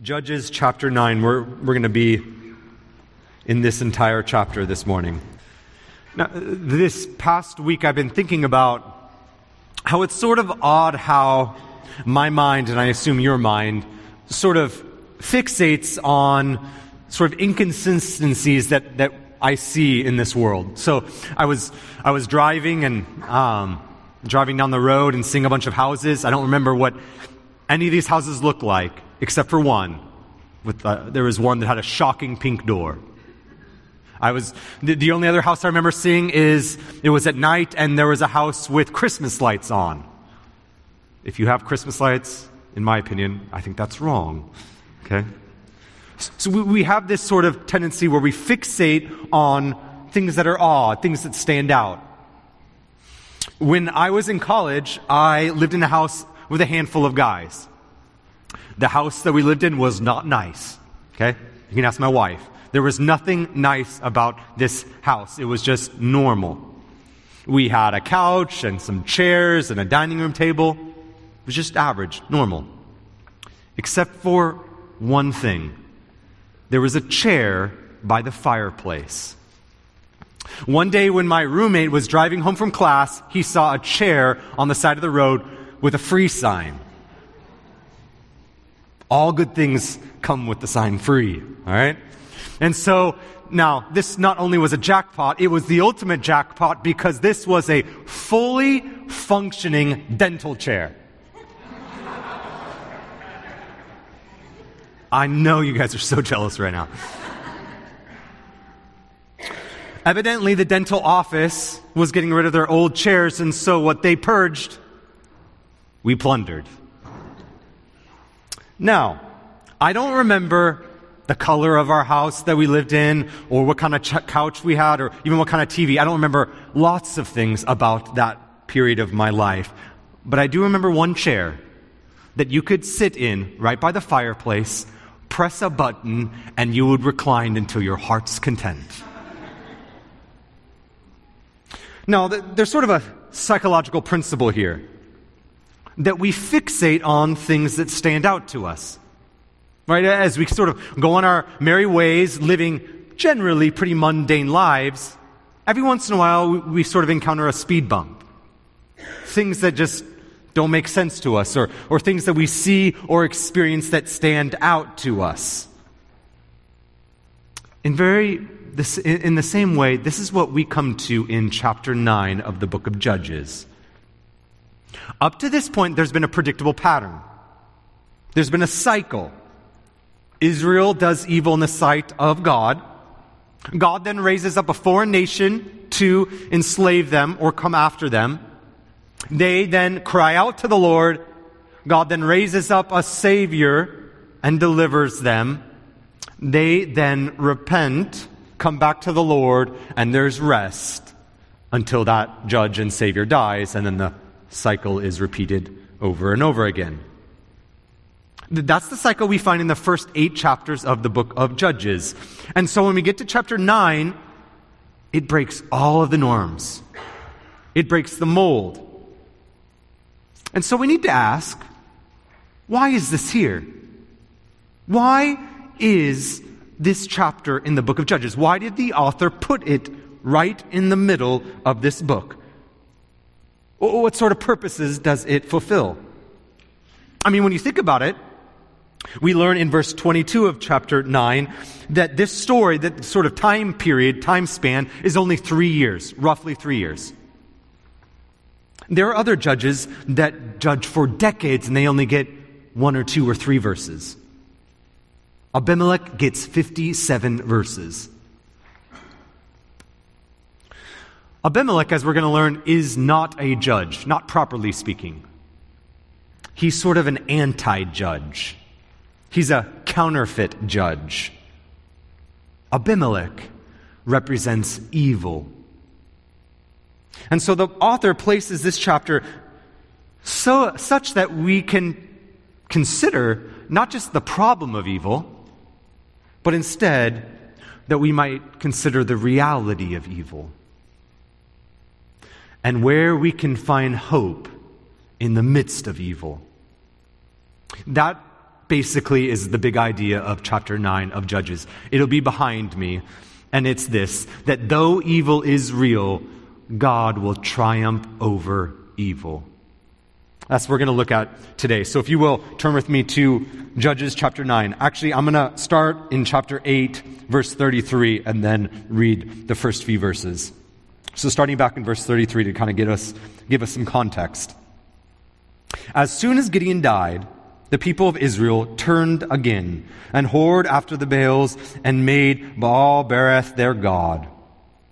Judges chapter 9. We're, we're going to be in this entire chapter this morning. Now, this past week, I've been thinking about how it's sort of odd how my mind, and I assume your mind, sort of fixates on sort of inconsistencies that, that I see in this world. So I was, I was driving and um, driving down the road and seeing a bunch of houses. I don't remember what any of these houses look like except for one. With uh, there was one that had a shocking pink door. I was the, the only other house I remember seeing is it was at night and there was a house with Christmas lights on. If you have Christmas lights, in my opinion, I think that's wrong. Okay? So we, we have this sort of tendency where we fixate on things that are odd, things that stand out. When I was in college, I lived in a house with a handful of guys. The house that we lived in was not nice. Okay? You can ask my wife. There was nothing nice about this house. It was just normal. We had a couch and some chairs and a dining room table. It was just average, normal. Except for one thing. There was a chair by the fireplace. One day when my roommate was driving home from class, he saw a chair on the side of the road with a free sign. All good things come with the sign free, all right? And so now, this not only was a jackpot, it was the ultimate jackpot because this was a fully functioning dental chair. I know you guys are so jealous right now. Evidently, the dental office was getting rid of their old chairs, and so what they purged, we plundered. Now, I don't remember the color of our house that we lived in, or what kind of ch- couch we had, or even what kind of TV. I don't remember lots of things about that period of my life. But I do remember one chair that you could sit in right by the fireplace, press a button, and you would recline until your heart's content. now, there's sort of a psychological principle here that we fixate on things that stand out to us. Right? As we sort of go on our merry ways, living generally pretty mundane lives, every once in a while we, sort of encounter a speed bump. Things that just don't make sense to us, or, or things that we see or experience that stand out to us. In very this, in the same way, this is what we come to in chapter 9 of the book of Judges. Up to this point, there's been a predictable pattern. There's been a cycle. Israel does evil in the sight of God. God then raises up a foreign nation to enslave them or come after them. They then cry out to the Lord. God then raises up a Savior and delivers them. They then repent, come back to the Lord, and there's rest until that judge and Savior dies, and then the cycle is repeated over and over again. That's the cycle we find in the first eight chapters of the book of Judges. And so when we get to chapter 9, it breaks all of the norms, it breaks the mold. And so we need to ask why is this here? Why is this chapter in the book of Judges? Why did the author put it right in the middle of this book? What sort of purposes does it fulfill? I mean, when you think about it, we learn in verse 22 of chapter 9 that this story, that sort of time period, time span, is only three years, roughly three years. There are other judges that judge for decades and they only get one or two or three verses. Abimelech gets 57 verses. Abimelech, as we're going to learn, is not a judge, not properly speaking. He's sort of an anti judge, he's a counterfeit judge. Abimelech represents evil. And so the author places this chapter so, such that we can consider not just the problem of evil, but instead that we might consider the reality of evil and where we can find hope in the midst of evil. That basically is the big idea of chapter 9 of Judges. It'll be behind me, and it's this that though evil is real, God will triumph over evil. That's what we're going to look at today. So if you will, turn with me to Judges chapter 9. Actually, I'm going to start in chapter 8, verse 33, and then read the first few verses. So starting back in verse 33 to kind of get us, give us some context. As soon as Gideon died, the people of Israel turned again and whored after the Baals and made Baal Berith their God.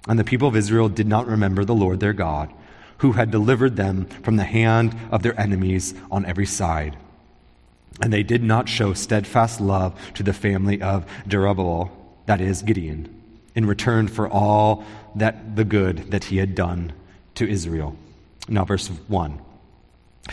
And the people of Israel did not remember the Lord their God who had delivered them from the hand of their enemies on every side. And they did not show steadfast love to the family of Jerubbaal, that is, Gideon, in return for all that the good that he had done to Israel. Now, verse 1.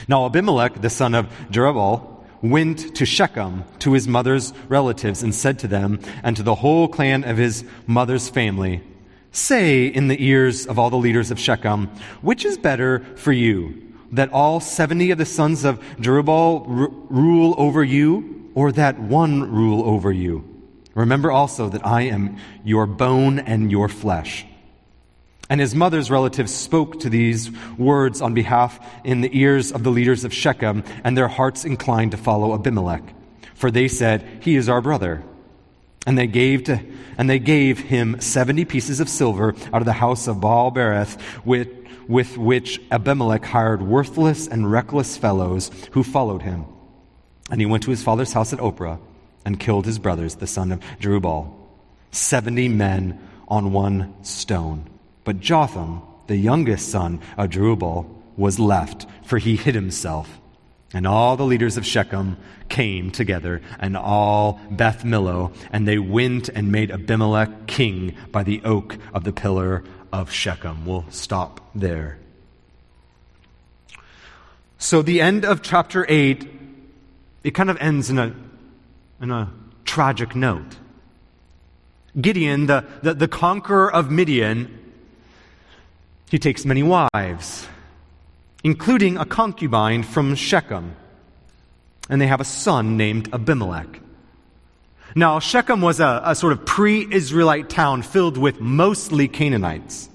Now, Abimelech, the son of Jerubbaal, went to Shechem to his mother's relatives and said to them and to the whole clan of his mother's family, Say in the ears of all the leaders of Shechem, which is better for you, that all 70 of the sons of Jerubbaal r- rule over you, or that one rule over you? Remember also that I am your bone and your flesh. And his mother's relatives spoke to these words on behalf in the ears of the leaders of Shechem, and their hearts inclined to follow Abimelech. For they said, He is our brother. And they gave to, and they gave him seventy pieces of silver out of the house of Baal Berith, with, with which Abimelech hired worthless and reckless fellows who followed him. And he went to his father's house at Ophrah and killed his brothers, the son of Jerubbaal, seventy men on one stone. But Jotham, the youngest son of Jerubbaal, was left, for he hid himself. And all the leaders of Shechem came together, and all Beth Millo, and they went and made Abimelech king by the oak of the pillar of Shechem. We'll stop there. So the end of chapter 8, it kind of ends in a, in a tragic note. Gideon, the, the, the conqueror of Midian, he takes many wives including a concubine from Shechem. And they have a son named Abimelech. Now, Shechem was a, a sort of pre Israelite town filled with mostly Canaanites.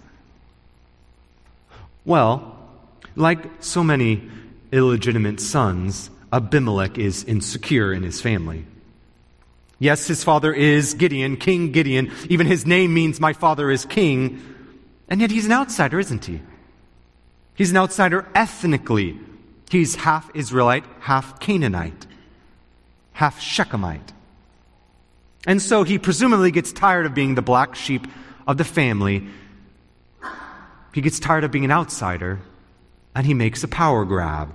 Well, like so many illegitimate sons, Abimelech is insecure in his family. Yes, his father is Gideon, King Gideon. Even his name means my father is king. And yet he's an outsider, isn't he? He's an outsider ethnically. He's half Israelite, half Canaanite, half Shechemite. And so he presumably gets tired of being the black sheep of the family. He gets tired of being an outsider, and he makes a power grab.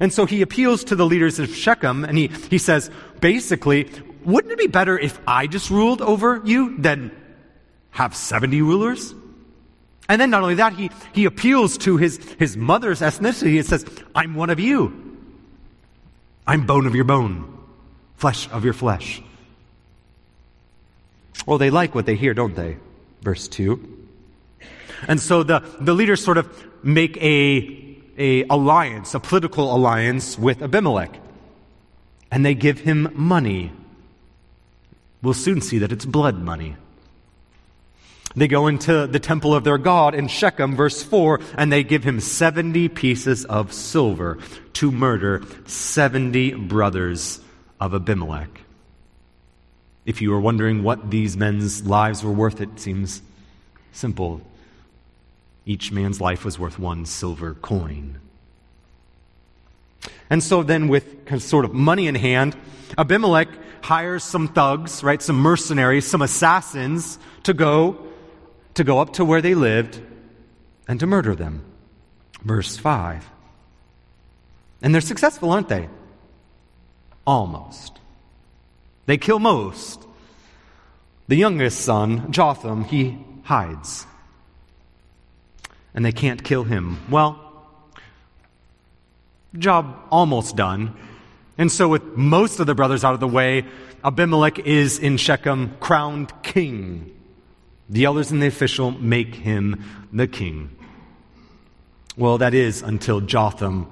And so he appeals to the leaders of Shechem, and he, he says, basically, wouldn't it be better if I just ruled over you than have 70 rulers? And then not only that, he, he appeals to his, his mother's ethnicity. He says, I'm one of you. I'm bone of your bone, flesh of your flesh. Well, they like what they hear, don't they? Verse 2. And so the, the leaders sort of make a, a alliance, a political alliance with Abimelech. And they give him money. We'll soon see that it's blood money. They go into the temple of their God in Shechem, verse 4, and they give him 70 pieces of silver to murder 70 brothers of Abimelech. If you are wondering what these men's lives were worth, it seems simple. Each man's life was worth one silver coin. And so then, with sort of money in hand, Abimelech hires some thugs, right, some mercenaries, some assassins to go to go up to where they lived and to murder them. Verse 5. And they're successful, aren't they? Almost. They kill most. The youngest son, Jotham, he hides. And they can't kill him. Well, job almost done. And so, with most of the brothers out of the way, Abimelech is in Shechem crowned king. The elders and the official make him the king. Well, that is until Jotham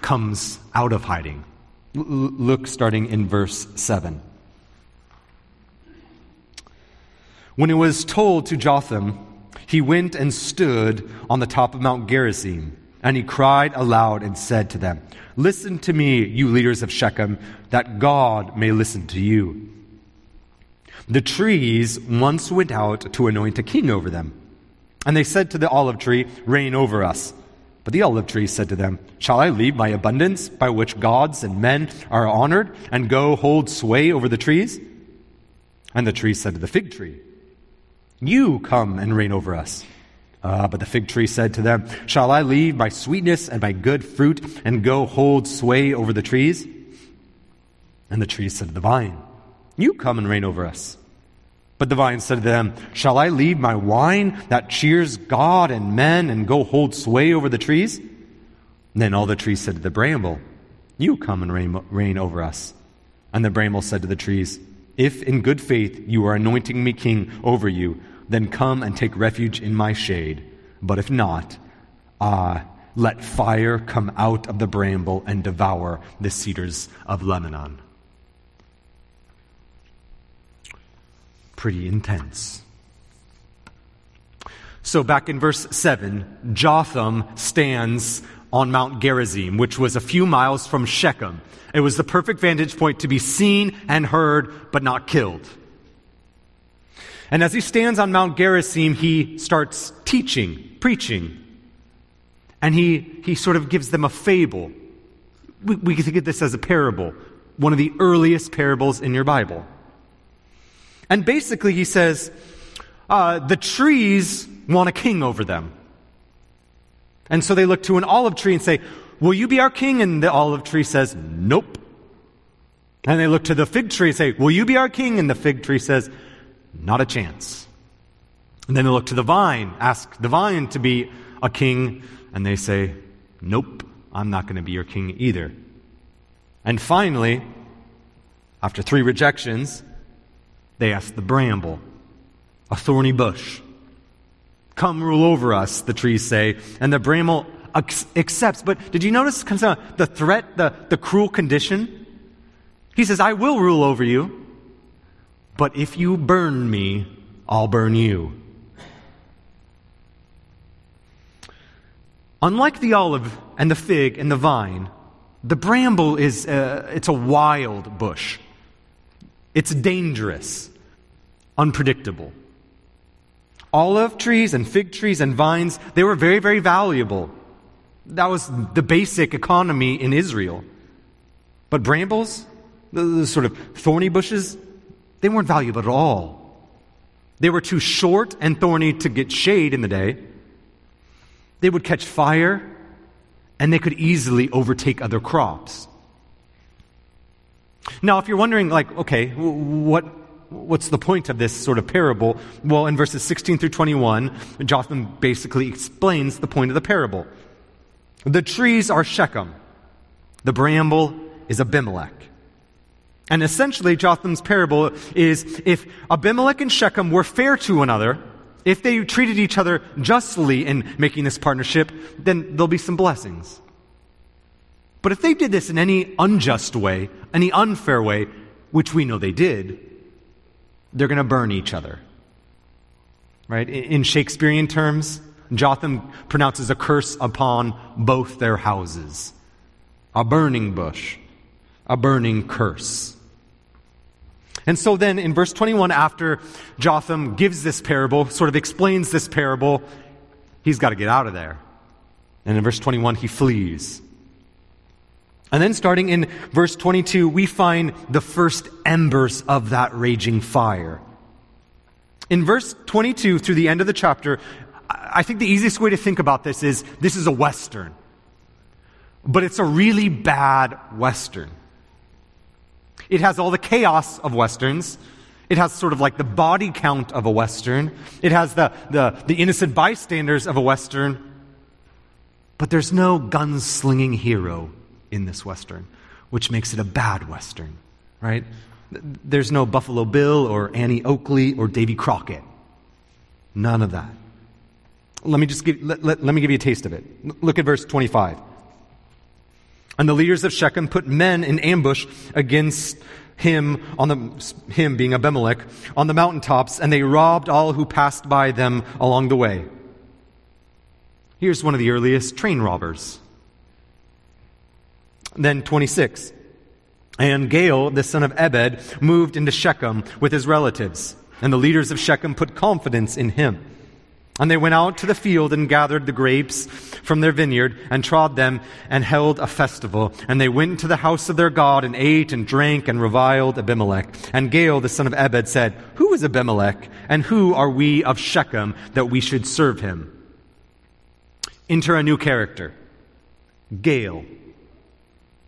comes out of hiding. L- look starting in verse 7. When it was told to Jotham, he went and stood on the top of Mount Gerizim, and he cried aloud and said to them, Listen to me, you leaders of Shechem, that God may listen to you. The trees once went out to anoint a king over them. And they said to the olive tree, Reign over us. But the olive tree said to them, Shall I leave my abundance by which gods and men are honored and go hold sway over the trees? And the tree said to the fig tree, You come and reign over us. Uh, but the fig tree said to them, Shall I leave my sweetness and my good fruit and go hold sway over the trees? And the tree said to the vine, You come and reign over us. But the vine said to them, Shall I leave my wine that cheers God and men and go hold sway over the trees? Then all the trees said to the bramble, You come and reign, reign over us. And the bramble said to the trees, If in good faith you are anointing me king over you, then come and take refuge in my shade. But if not, ah, let fire come out of the bramble and devour the cedars of Lebanon. Pretty intense. So, back in verse 7, Jotham stands on Mount Gerizim, which was a few miles from Shechem. It was the perfect vantage point to be seen and heard, but not killed. And as he stands on Mount Gerizim, he starts teaching, preaching. And he, he sort of gives them a fable. We, we can think of this as a parable, one of the earliest parables in your Bible. And basically, he says, uh, the trees want a king over them. And so they look to an olive tree and say, Will you be our king? And the olive tree says, Nope. And they look to the fig tree and say, Will you be our king? And the fig tree says, not a chance. And then they look to the vine, ask the vine to be a king, and they say, Nope, I'm not going to be your king either. And finally, after three rejections, they ask the bramble, a thorny bush. Come rule over us, the trees say. And the bramble accepts. But did you notice the threat, the, the cruel condition? He says, I will rule over you. But if you burn me, I'll burn you. Unlike the olive and the fig and the vine, the bramble is uh, it's a wild bush. It's dangerous, unpredictable. Olive trees and fig trees and vines, they were very, very valuable. That was the basic economy in Israel. But brambles, the, sort of thorny bushes, they weren't valuable at all. They were too short and thorny to get shade in the day. They would catch fire, and they could easily overtake other crops. Now, if you're wondering, like, okay, what, what's the point of this sort of parable? Well, in verses 16 through 21, Jotham basically explains the point of the parable. The trees are Shechem, the bramble is Abimelech. And essentially, Jotham's parable is if Abimelech and Shechem were fair to one another, if they treated each other justly in making this partnership, then there'll be some blessings. But if they did this in any unjust way, any unfair way, which we know they did, they're going to burn each other. Right? In Shakespearean terms, Jotham pronounces a curse upon both their houses a burning bush, a burning curse. And so then in verse 21, after Jotham gives this parable, sort of explains this parable, he's got to get out of there. And in verse 21, he flees. And then starting in verse 22, we find the first embers of that raging fire. In verse 22 through the end of the chapter, I think the easiest way to think about this is this is a Western. But it's a really bad Western. It has all the chaos of Westerns. It has sort of like the body count of a Western. It has the, the, the innocent bystanders of a Western. But there's no gunslinging hero in this Western, which makes it a bad Western, right? There's no Buffalo Bill or Annie Oakley or Davy Crockett. None of that. Let me just give, let, let, let me give you a taste of it. Look at verse 25. And the leaders of Shechem put men in ambush against him on the him being Abimelech on the mountaintops, and they robbed all who passed by them along the way. Here's one of the earliest train robbers. Then 26. And Gaal, the son of Ebed, moved into Shechem with his relatives, and the leaders of Shechem put confidence in him. And they went out to the field and gathered the grapes from their vineyard and trod them and held a festival. And they went to the house of their God and ate and drank and reviled Abimelech. And Gaal, the son of Ebed, said, Who is Abimelech? And who are we of Shechem that we should serve him? Enter a new character. Gaal.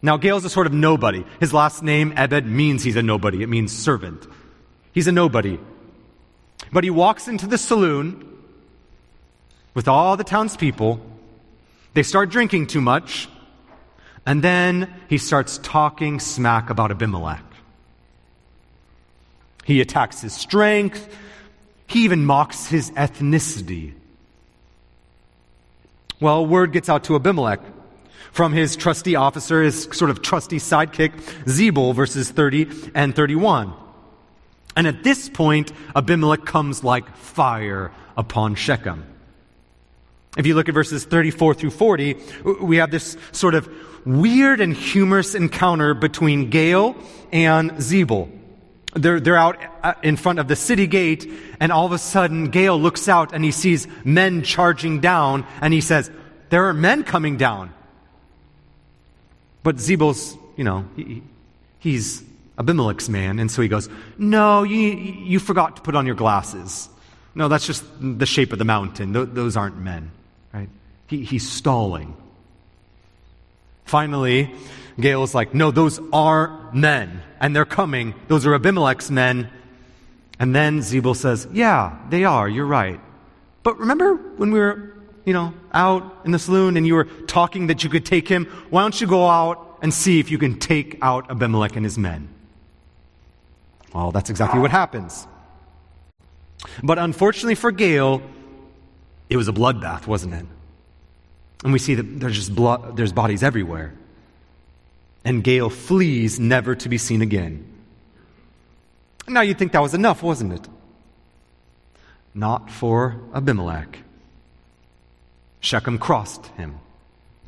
Now, Gaal's a sort of nobody. His last name, Ebed, means he's a nobody. It means servant. He's a nobody. But he walks into the saloon with all the townspeople. They start drinking too much. And then he starts talking smack about Abimelech. He attacks his strength. He even mocks his ethnicity. Well, word gets out to Abimelech from his trusty officer, his sort of trusty sidekick, Zebul, verses 30 and 31. And at this point, Abimelech comes like fire upon Shechem. If you look at verses 34 through 40, we have this sort of weird and humorous encounter between Gaal and Zebul. They're, they're out uh, in front of the city gate, and all of a sudden, Gaal looks out and he sees men charging down, and he says, There are men coming down. But Zebul's, you know, he, he's Abimelech's man, and so he goes, No, you, you forgot to put on your glasses. No, that's just the shape of the mountain. Those aren't men. Right? He, he's stalling. Finally, Gaal is like, no, those are men, and they're coming. Those are Abimelech's men. And then Zebul says, yeah, they are, you're right. But remember when we were, you know, out in the saloon and you were talking that you could take him? Why don't you go out and see if you can take out Abimelech and his men? Well, that's exactly what happens. But unfortunately for Gaal, it was a bloodbath, wasn't it? And we see that there's just blood, there's bodies everywhere. And Gaal flees never to be seen again. Now you'd think that was enough, wasn't it? Not for Abimelech. Shechem crossed him.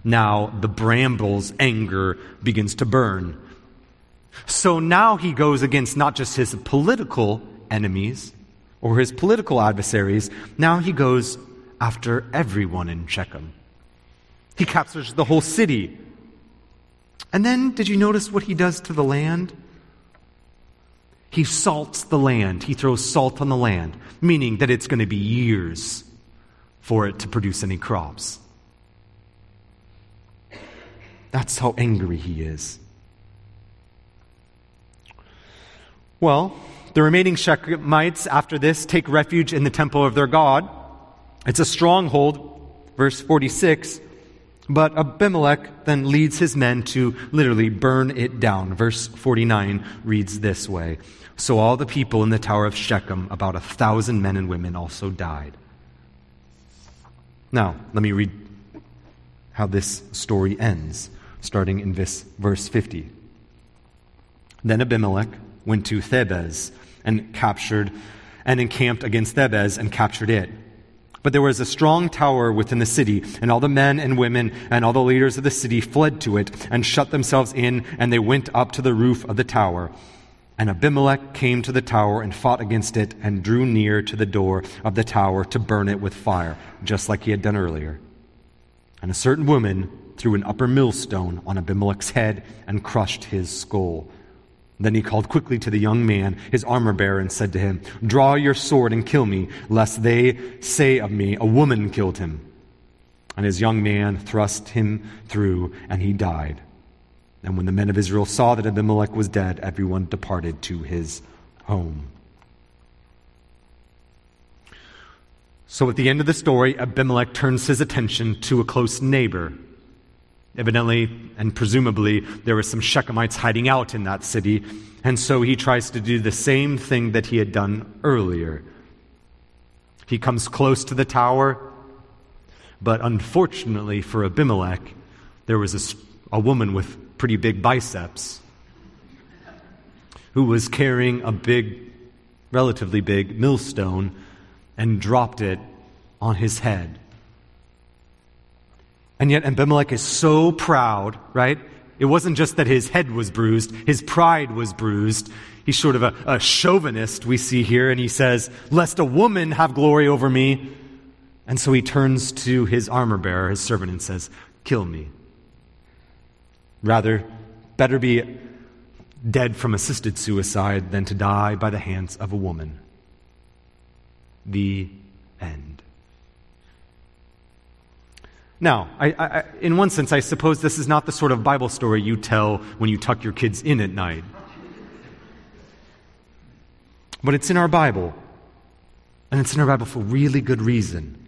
Now the bramble's anger begins to burn. So now he goes against not just his political enemies or his political adversaries, now he goes after everyone in Shechem. He captures the whole city. And then, did you notice what he does to the land? He salts the land. He throws salt on the land, meaning that it's going to be years for it to produce any crops. That's how angry he is. Well, the remaining Shechemites after this take refuge in the temple of their God. It's a stronghold, verse 46. But Abimelech then leads his men to literally burn it down. Verse 49 reads this way So all the people in the tower of Shechem, about a thousand men and women, also died. Now, let me read how this story ends, starting in this, verse 50. Then Abimelech went to Thebez and captured and encamped against Thebez and captured it. But there was a strong tower within the city, and all the men and women and all the leaders of the city fled to it and shut themselves in, and they went up to the roof of the tower. And Abimelech came to the tower and fought against it and drew near to the door of the tower to burn it with fire, just like he had done earlier. And a certain woman threw an upper millstone on Abimelech's head and crushed his skull. Then he called quickly to the young man, his armor bearer, and said to him, Draw your sword and kill me, lest they say of me, A woman killed him. And his young man thrust him through, and he died. And when the men of Israel saw that Abimelech was dead, everyone departed to his home. So at the end of the story, Abimelech turns his attention to a close neighbor Evidently and presumably, there were some Shechemites hiding out in that city, and so he tries to do the same thing that he had done earlier. He comes close to the tower, but unfortunately for Abimelech, there was a, a woman with pretty big biceps who was carrying a big, relatively big millstone and dropped it on his head. And yet Abimelech is so proud, right? It wasn't just that his head was bruised, his pride was bruised. He's sort of a, a chauvinist, we see here, and he says, Lest a woman have glory over me. And so he turns to his armor bearer, his servant, and says, Kill me. Rather, better be dead from assisted suicide than to die by the hands of a woman. The end. Now, I, I, in one sense, I suppose this is not the sort of Bible story you tell when you tuck your kids in at night. But it's in our Bible. And it's in our Bible for really good reason.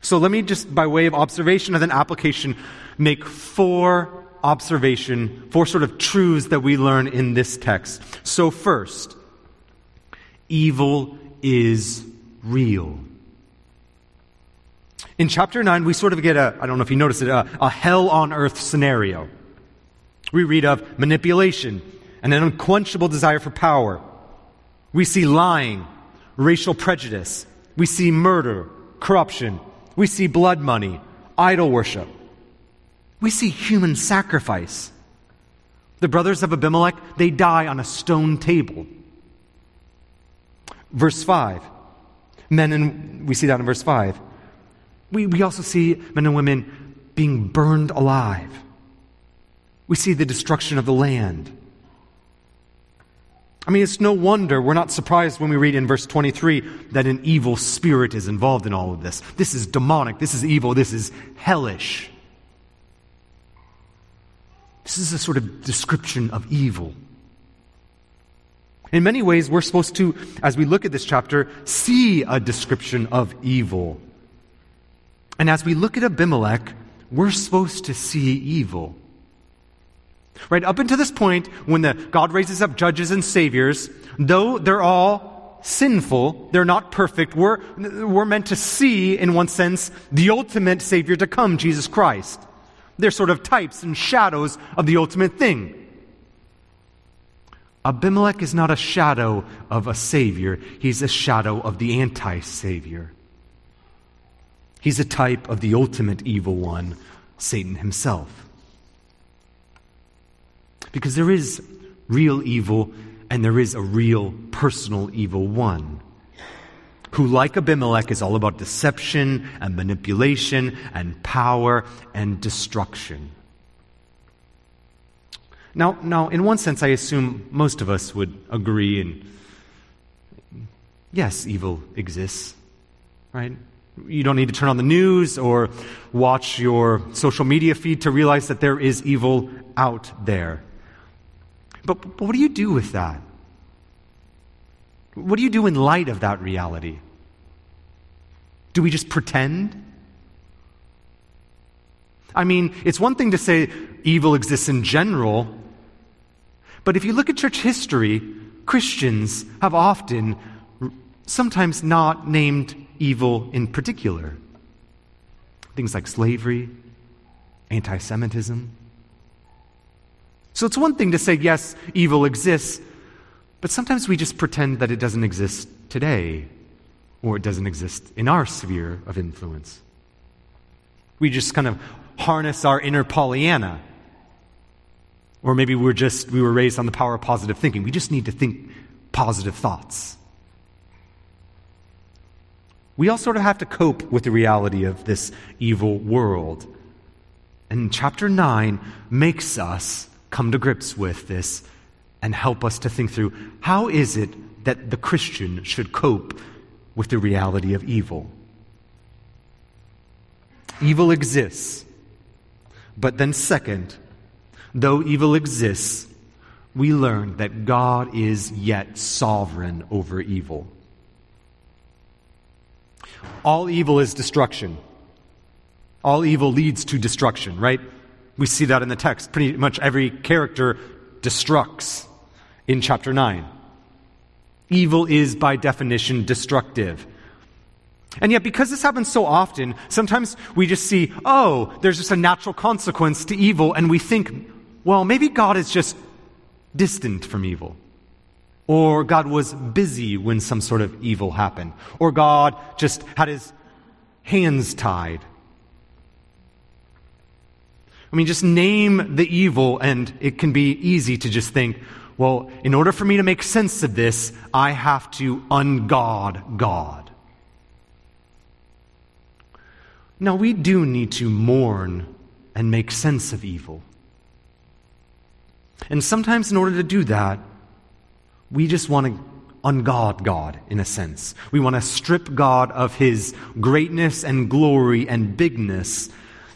So let me just, by way of observation and then application, make four observation, four sort of truths that we learn in this text. So first, evil is real. In chapter 9, we sort of get a, I don't know if you noticed it, a, a hell on earth scenario. We read of manipulation and an unquenchable desire for power. We see lying, racial prejudice. We see murder, corruption. We see blood money, idol worship. We see human sacrifice. The brothers of Abimelech, they die on a stone table. Verse 5. Men and we see that in verse 5. We, we also see men and women being burned alive. We see the destruction of the land. I mean, it's no wonder we're not surprised when we read in verse 23 that an evil spirit is involved in all of this. This is demonic. This is evil. This is hellish. This is a sort of description of evil. In many ways, we're supposed to, as we look at this chapter, see a description of evil. And as we look at Abimelech, we're supposed to see evil. Right? Up until this point, when the, God raises up judges and saviors, though they're all sinful, they're not perfect, we're, we're meant to see, in one sense, the ultimate savior to come, Jesus Christ. They're sort of types and shadows of the ultimate thing. Abimelech is not a shadow of a savior, he's a shadow of the anti savior. He's a type of the ultimate evil one, Satan himself. Because there is real evil and there is a real personal evil one who, like Abimelech, is all about deception and manipulation and power and destruction. Now, now, in one sense, I assume most of us would agree and yes, evil exists, right? You don't need to turn on the news or watch your social media feed to realize that there is evil out there. But, but what do you do with that? What do you do in light of that reality? Do we just pretend? I mean, it's one thing to say evil exists in general, but if you look at church history, Christians have often, sometimes not named evil in particular. Things like slavery, anti Semitism. So it's one thing to say, yes, evil exists, but sometimes we just pretend that it doesn't exist today or it doesn't exist in our sphere of influence. We just kind of harness our inner Pollyanna. Or maybe we're just, we were raised on the power of positive thinking. We just need to think positive thoughts we all sort of have to cope with the reality of this evil world. And chapter 9 makes us come to grips with this and help us to think through how is it that the Christian should cope with the reality of evil? Evil exists. But then, second, though evil exists, we learn that God is yet sovereign over evil. All evil is destruction. All evil leads to destruction, right? We see that in the text. Pretty much every character destructs in chapter 9. Evil is, by definition, destructive. And yet, because this happens so often, sometimes we just see, oh, there's just a natural consequence to evil, and we think, well, maybe God is just distant from evil. Or God was busy when some sort of evil happened. Or God just had his hands tied. I mean, just name the evil, and it can be easy to just think, well, in order for me to make sense of this, I have to ungod God. Now, we do need to mourn and make sense of evil. And sometimes, in order to do that, we just want to ungod God, in a sense. We want to strip God of his greatness and glory and bigness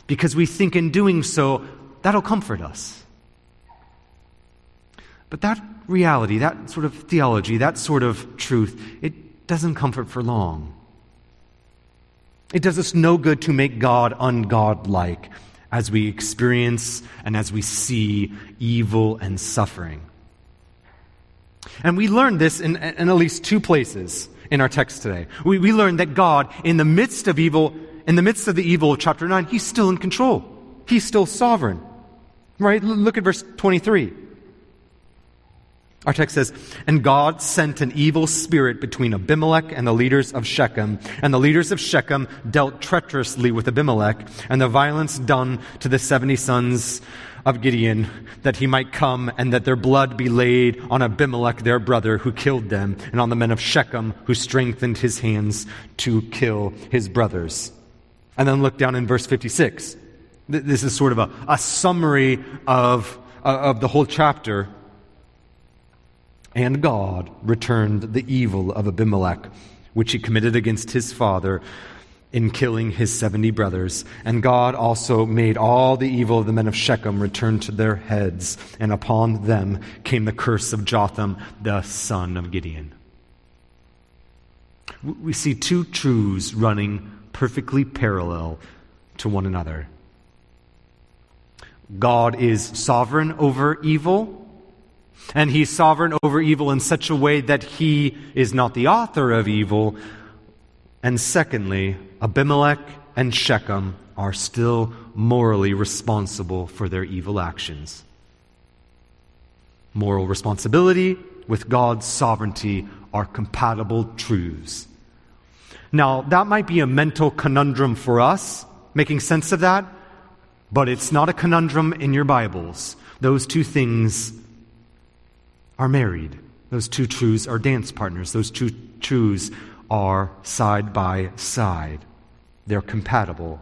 because we think in doing so, that'll comfort us. But that reality, that sort of theology, that sort of truth, it doesn't comfort for long. It does us no good to make God ungodlike as we experience and as we see evil and suffering. And we learn this in, in at least two places in our text today. We, we learn that God, in the midst of evil, in the midst of the evil of chapter 9, He's still in control. He's still sovereign. Right? Look at verse 23. Our text says, And God sent an evil spirit between Abimelech and the leaders of Shechem. And the leaders of Shechem dealt treacherously with Abimelech, and the violence done to the seventy sons of Gideon, that he might come and that their blood be laid on Abimelech their brother who killed them, and on the men of Shechem who strengthened his hands to kill his brothers. And then look down in verse 56. This is sort of a, a summary of, uh, of the whole chapter. And God returned the evil of Abimelech, which he committed against his father in killing his 70 brothers. And God also made all the evil of the men of Shechem return to their heads, and upon them came the curse of Jotham, the son of Gideon. We see two truths running perfectly parallel to one another. God is sovereign over evil, and he's sovereign over evil in such a way that he is not the author of evil. And secondly, Abimelech and Shechem are still morally responsible for their evil actions. Moral responsibility with God's sovereignty are compatible truths. Now, that might be a mental conundrum for us, making sense of that, but it's not a conundrum in your Bibles. Those two things are married. Those two truths are dance partners. Those two truths are side by side. They're compatible.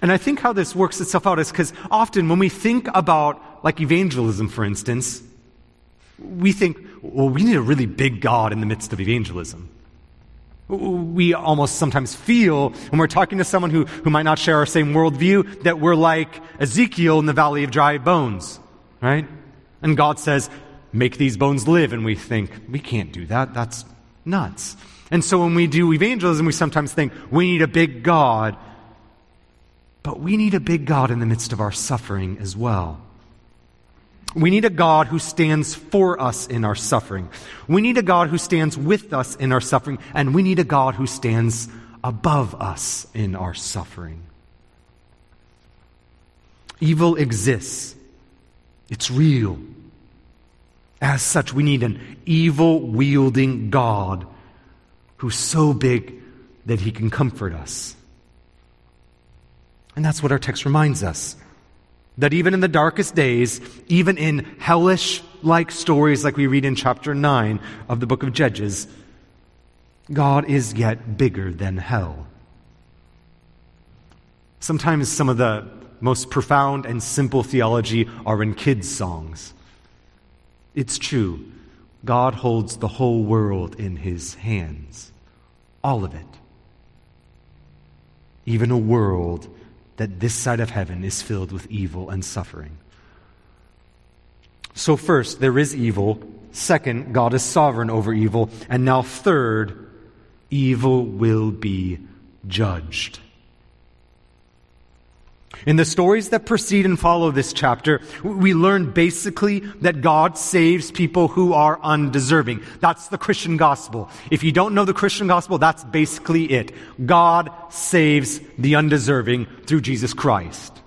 And I think how this works itself out is because often when we think about, like evangelism, for instance, we think, well, we need a really big God in the midst of evangelism. We almost sometimes feel when we're talking to someone who, who might not share our same worldview that we're like Ezekiel in the valley of dry bones, right? And God says, make these bones live. And we think, we can't do that. That's nuts. And so when we do evangelism, we sometimes think we need a big God. But we need a big God in the midst of our suffering as well. We need a God who stands for us in our suffering. We need a God who stands with us in our suffering. And we need a God who stands above us in our suffering. Evil exists, it's real. As such, we need an evil wielding God who's so big that he can comfort us. And that's what our text reminds us. That even in the darkest days, even in hellish like stories like we read in chapter 9 of the book of Judges, God is yet bigger than hell. Sometimes some of the most profound and simple theology are in kids' songs. It's true. God holds the whole world in his hands. All of it. Even a world that this side of heaven is filled with evil and suffering. So, first, there is evil. Second, God is sovereign over evil. And now, third, evil will be judged. In the stories that precede and follow this chapter, we learn basically that God saves people who are undeserving. That's the Christian gospel. If you don't know the Christian gospel, that's basically it. God saves the undeserving through Jesus Christ.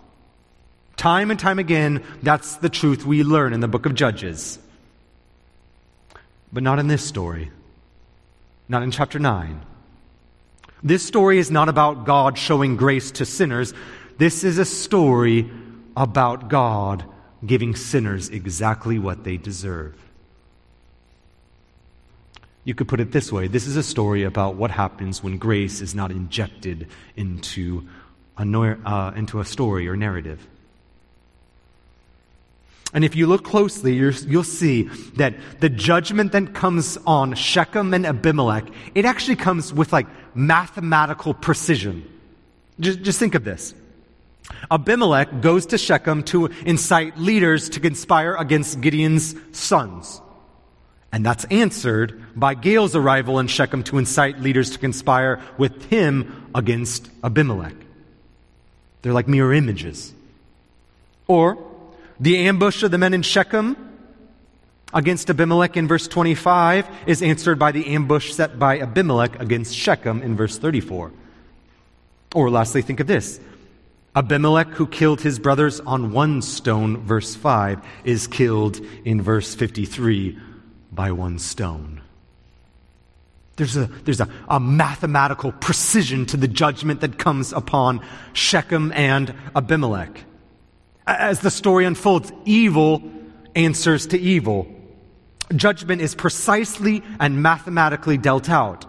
Time and time again, that's the truth we learn in the book of Judges. But not in this story. Not in chapter 9. This story is not about God showing grace to sinners. This is a story about God giving sinners exactly what they deserve. You could put it this way this is a story about what happens when grace is not injected into a, uh, into a story or narrative. And if you look closely, you'll see that the judgment that comes on Shechem and Abimelech, it actually comes with like mathematical precision. Just, just think of this. Abimelech goes to Shechem to incite leaders to conspire against Gideon's sons. And that's answered by Gaal's arrival in Shechem to incite leaders to conspire with him against Abimelech. They're like mirror images. Or the ambush of the men in Shechem against Abimelech in verse 25 is answered by the ambush set by Abimelech against Shechem in verse 34. Or lastly, think of this Abimelech, who killed his brothers on one stone, verse 5, is killed in verse 53 by one stone. There's a, there's a, a mathematical precision to the judgment that comes upon Shechem and Abimelech. As the story unfolds, evil answers to evil. Judgment is precisely and mathematically dealt out.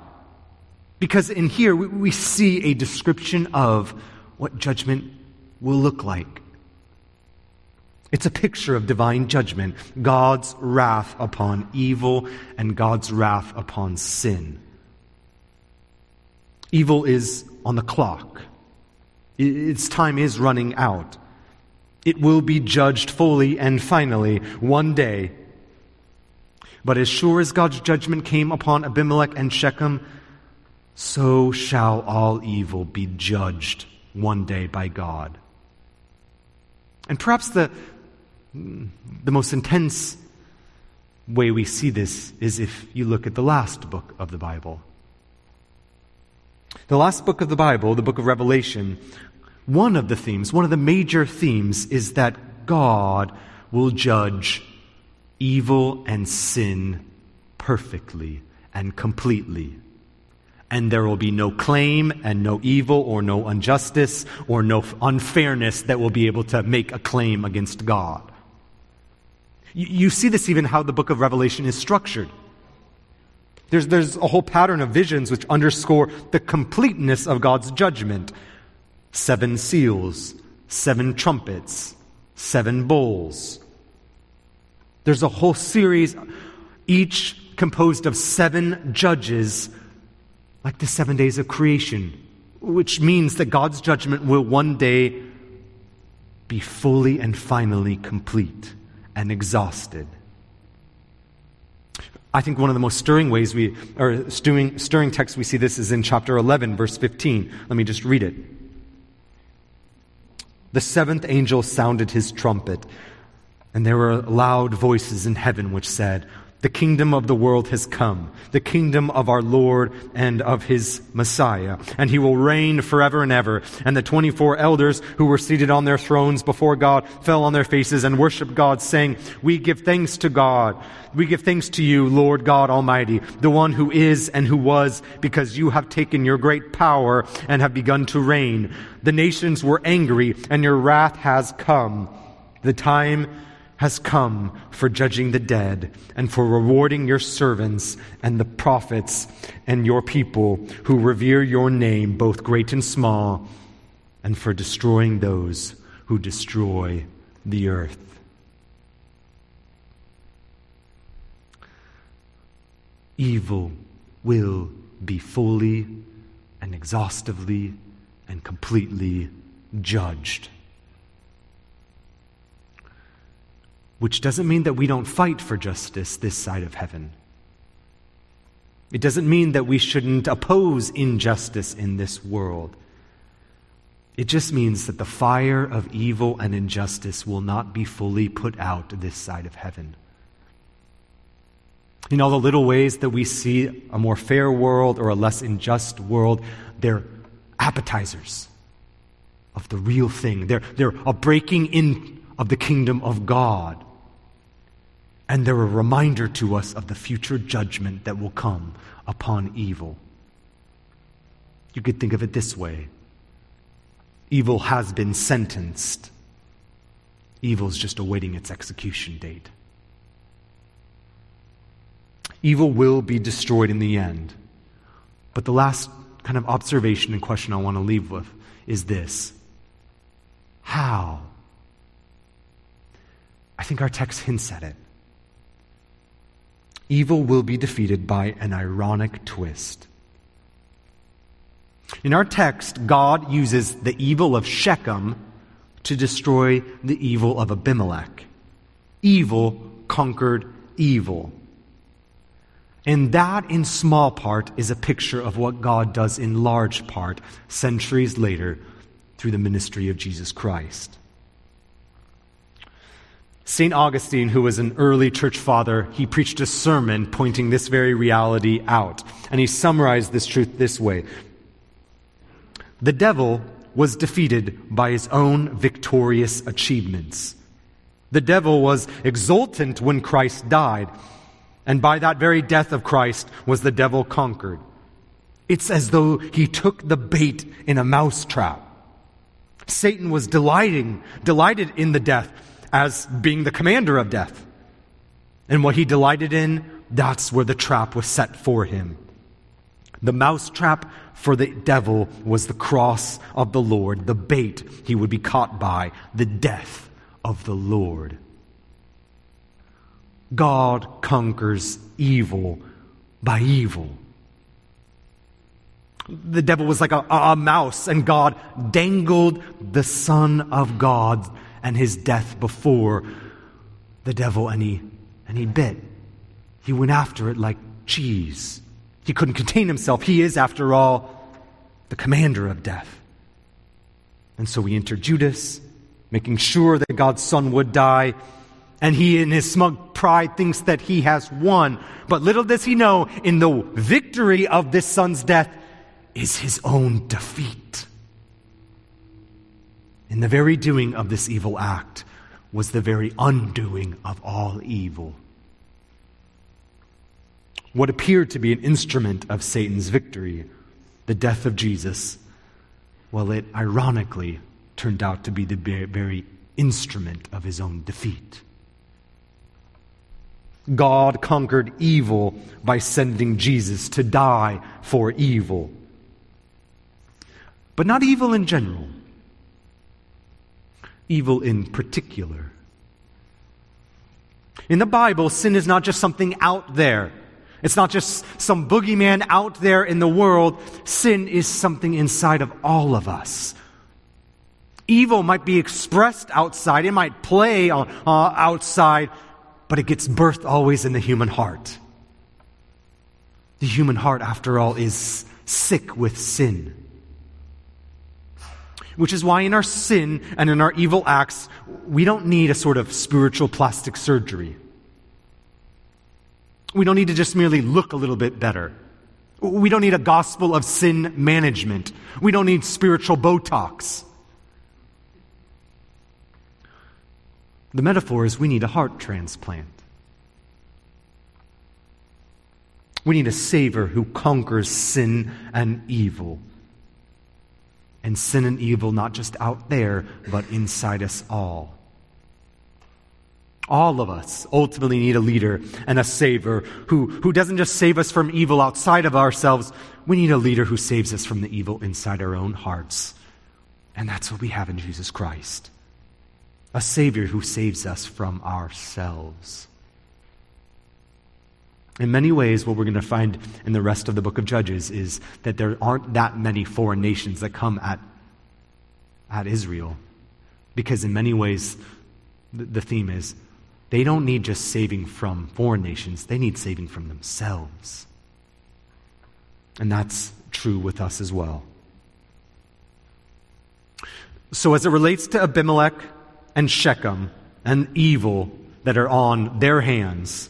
Because in here we, we see a description of what judgment will look like. It's a picture of divine judgment, God's wrath upon evil and God's wrath upon sin. Evil is on the clock. Its time is running out. It will be judged fully and finally one day. But as sure as God's judgment came upon Abimelech and Shechem, so shall all evil be judged one day by God. And perhaps the, the most intense way we see this is if you look at the last book of the Bible. The last book of the Bible, the book of Revelation, one of the themes, one of the major themes, is that God will judge evil and sin perfectly and completely and there will be no claim and no evil or no injustice or no unfairness that will be able to make a claim against God. You, see this even how the book of Revelation is structured. There's, there's a whole pattern of visions which underscore the completeness of God's judgment seven seals, seven trumpets, seven bowls. There's a whole series, each composed of seven judges like the seven days of creation, which means that God's judgment will one day be fully and finally complete and exhausted. I think one of the most stirring ways we, or stirring, stirring texts we see this is in chapter 11, verse 15. Let me just read it. The seventh angel sounded his trumpet, and there were loud voices in heaven which said, the kingdom of the world has come, the kingdom of our Lord and of his Messiah, and he will reign forever and ever. And the 24 elders who were seated on their thrones before God fell on their faces and worshiped God, saying, We give thanks to God. We give thanks to you, Lord God Almighty, the one who is and who was, because you have taken your great power and have begun to reign. The nations were angry, and your wrath has come. The time has come for judging the dead and for rewarding your servants and the prophets and your people who revere your name, both great and small, and for destroying those who destroy the earth. Evil will be fully and exhaustively and completely judged. Which doesn't mean that we don't fight for justice this side of heaven. It doesn't mean that we shouldn't oppose injustice in this world. It just means that the fire of evil and injustice will not be fully put out this side of heaven. In all the little ways that we see a more fair world or a less unjust world, they're appetizers of the real thing. They're, they're a breaking in of the kingdom of God. And they're a reminder to us of the future judgment that will come upon evil. You could think of it this way evil has been sentenced, evil is just awaiting its execution date. Evil will be destroyed in the end. But the last kind of observation and question I want to leave with is this How? I think our text hints at it. Evil will be defeated by an ironic twist. In our text, God uses the evil of Shechem to destroy the evil of Abimelech. Evil conquered evil. And that, in small part, is a picture of what God does in large part centuries later through the ministry of Jesus Christ. St. Augustine, who was an early church father, he preached a sermon pointing this very reality out. And he summarized this truth this way The devil was defeated by his own victorious achievements. The devil was exultant when Christ died and by that very death of Christ was the devil conquered. It's as though he took the bait in a mousetrap. Satan was delighting, delighted in the death as being the commander of death. And what he delighted in, that's where the trap was set for him. The mousetrap for the devil was the cross of the Lord, the bait he would be caught by, the death of the Lord. God conquers evil by evil. The devil was like a, a, mouse, and God dangled the Son of God and his death before the devil, and he, and he bit. He went after it like cheese. He couldn't contain himself. He is, after all, the commander of death. And so we enter Judas, making sure that God's Son would die and he, in his smug pride, thinks that he has won. But little does he know, in the victory of this son's death is his own defeat. In the very doing of this evil act was the very undoing of all evil. What appeared to be an instrument of Satan's victory, the death of Jesus, well, it ironically turned out to be the very instrument of his own defeat. God conquered evil by sending Jesus to die for evil. But not evil in general, evil in particular. In the Bible, sin is not just something out there. It's not just some boogeyman out there in the world. Sin is something inside of all of us. Evil might be expressed outside, it might play uh, outside, but it gets birthed always in the human heart. The human heart, after all, is sick with sin. Which is why in our sin and in our evil acts, we don't need a sort of spiritual plastic surgery. We don't need to just merely look a little bit better. We don't need a gospel of sin management. We don't need spiritual Botox. The metaphor is we need a heart transplant. We need a Savior who conquers sin and evil. And sin and evil not just out there, but inside us all. All of us ultimately need a leader and a Savior who, who doesn't just save us from evil outside of ourselves, we need a leader who saves us from the evil inside our own hearts. And that's what we have in Jesus Christ a Savior who saves us from ourselves. In many ways, what we're going to find in the rest of the book of Judges is that there aren't that many foreign nations that come at, at Israel. Because in many ways, the, the theme is they don't need just saving from foreign nations, they need saving from themselves. And that's true with us as well. So, as it relates to Abimelech and Shechem and evil that are on their hands,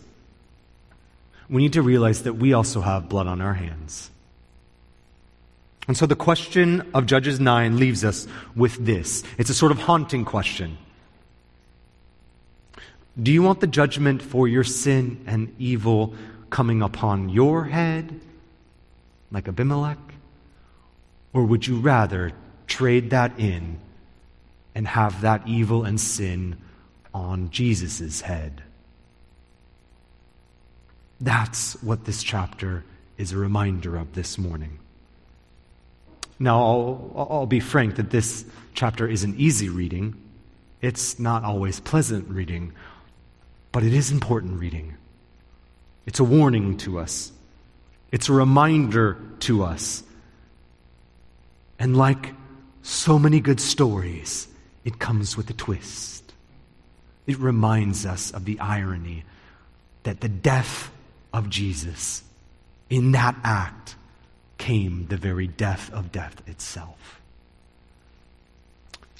we need to realize that we also have blood on our hands. And so the question of Judges 9 leaves us with this. It's a sort of haunting question. Do you want the judgment for your sin and evil coming upon your head, like Abimelech? Or would you rather trade that in and have that evil and sin on Jesus' head? That's what this chapter is a reminder of this morning. Now, I'll, I'll, be frank that this chapter isn't easy reading. It's not always pleasant reading, but it is important reading. It's a warning to us, it's a reminder to us. And like so many good stories, it comes with a twist. It reminds us of the irony that the death of Jesus, in that act, came the very death of death itself.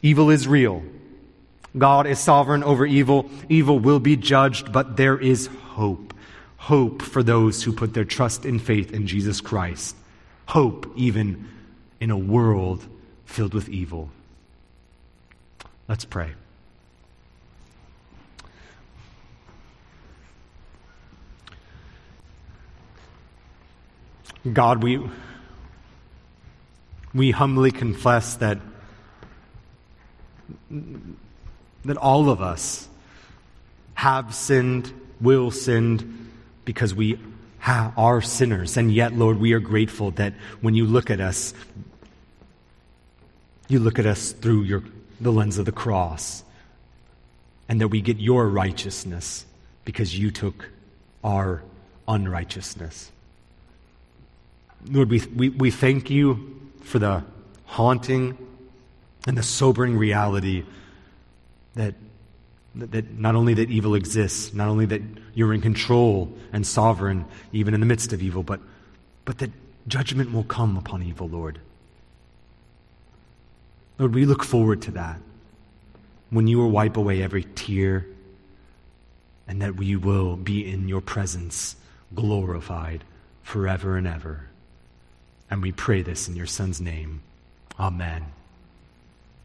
Evil is real. God is sovereign over evil. Evil will be judged, but there is hope. Hope for those who put their trust and faith in Jesus Christ. Hope even in a world filled with evil. Let's pray. God, we, we humbly confess that, that all of us have sinned, will sinned, because we are sinners. And yet, Lord, we are grateful that when you look at us, you look at us through your, the lens of the cross, and that we get your righteousness because you took our unrighteousness. Lord, we, we, we thank you for the haunting and the sobering reality that, that not only that evil exists, not only that you're in control and sovereign even in the midst of evil, but, but that judgment will come upon evil, Lord. Lord, we look forward to that when you will wipe away every tear and that we will be in your presence glorified forever and ever. And we pray this in your Son's name. Amen.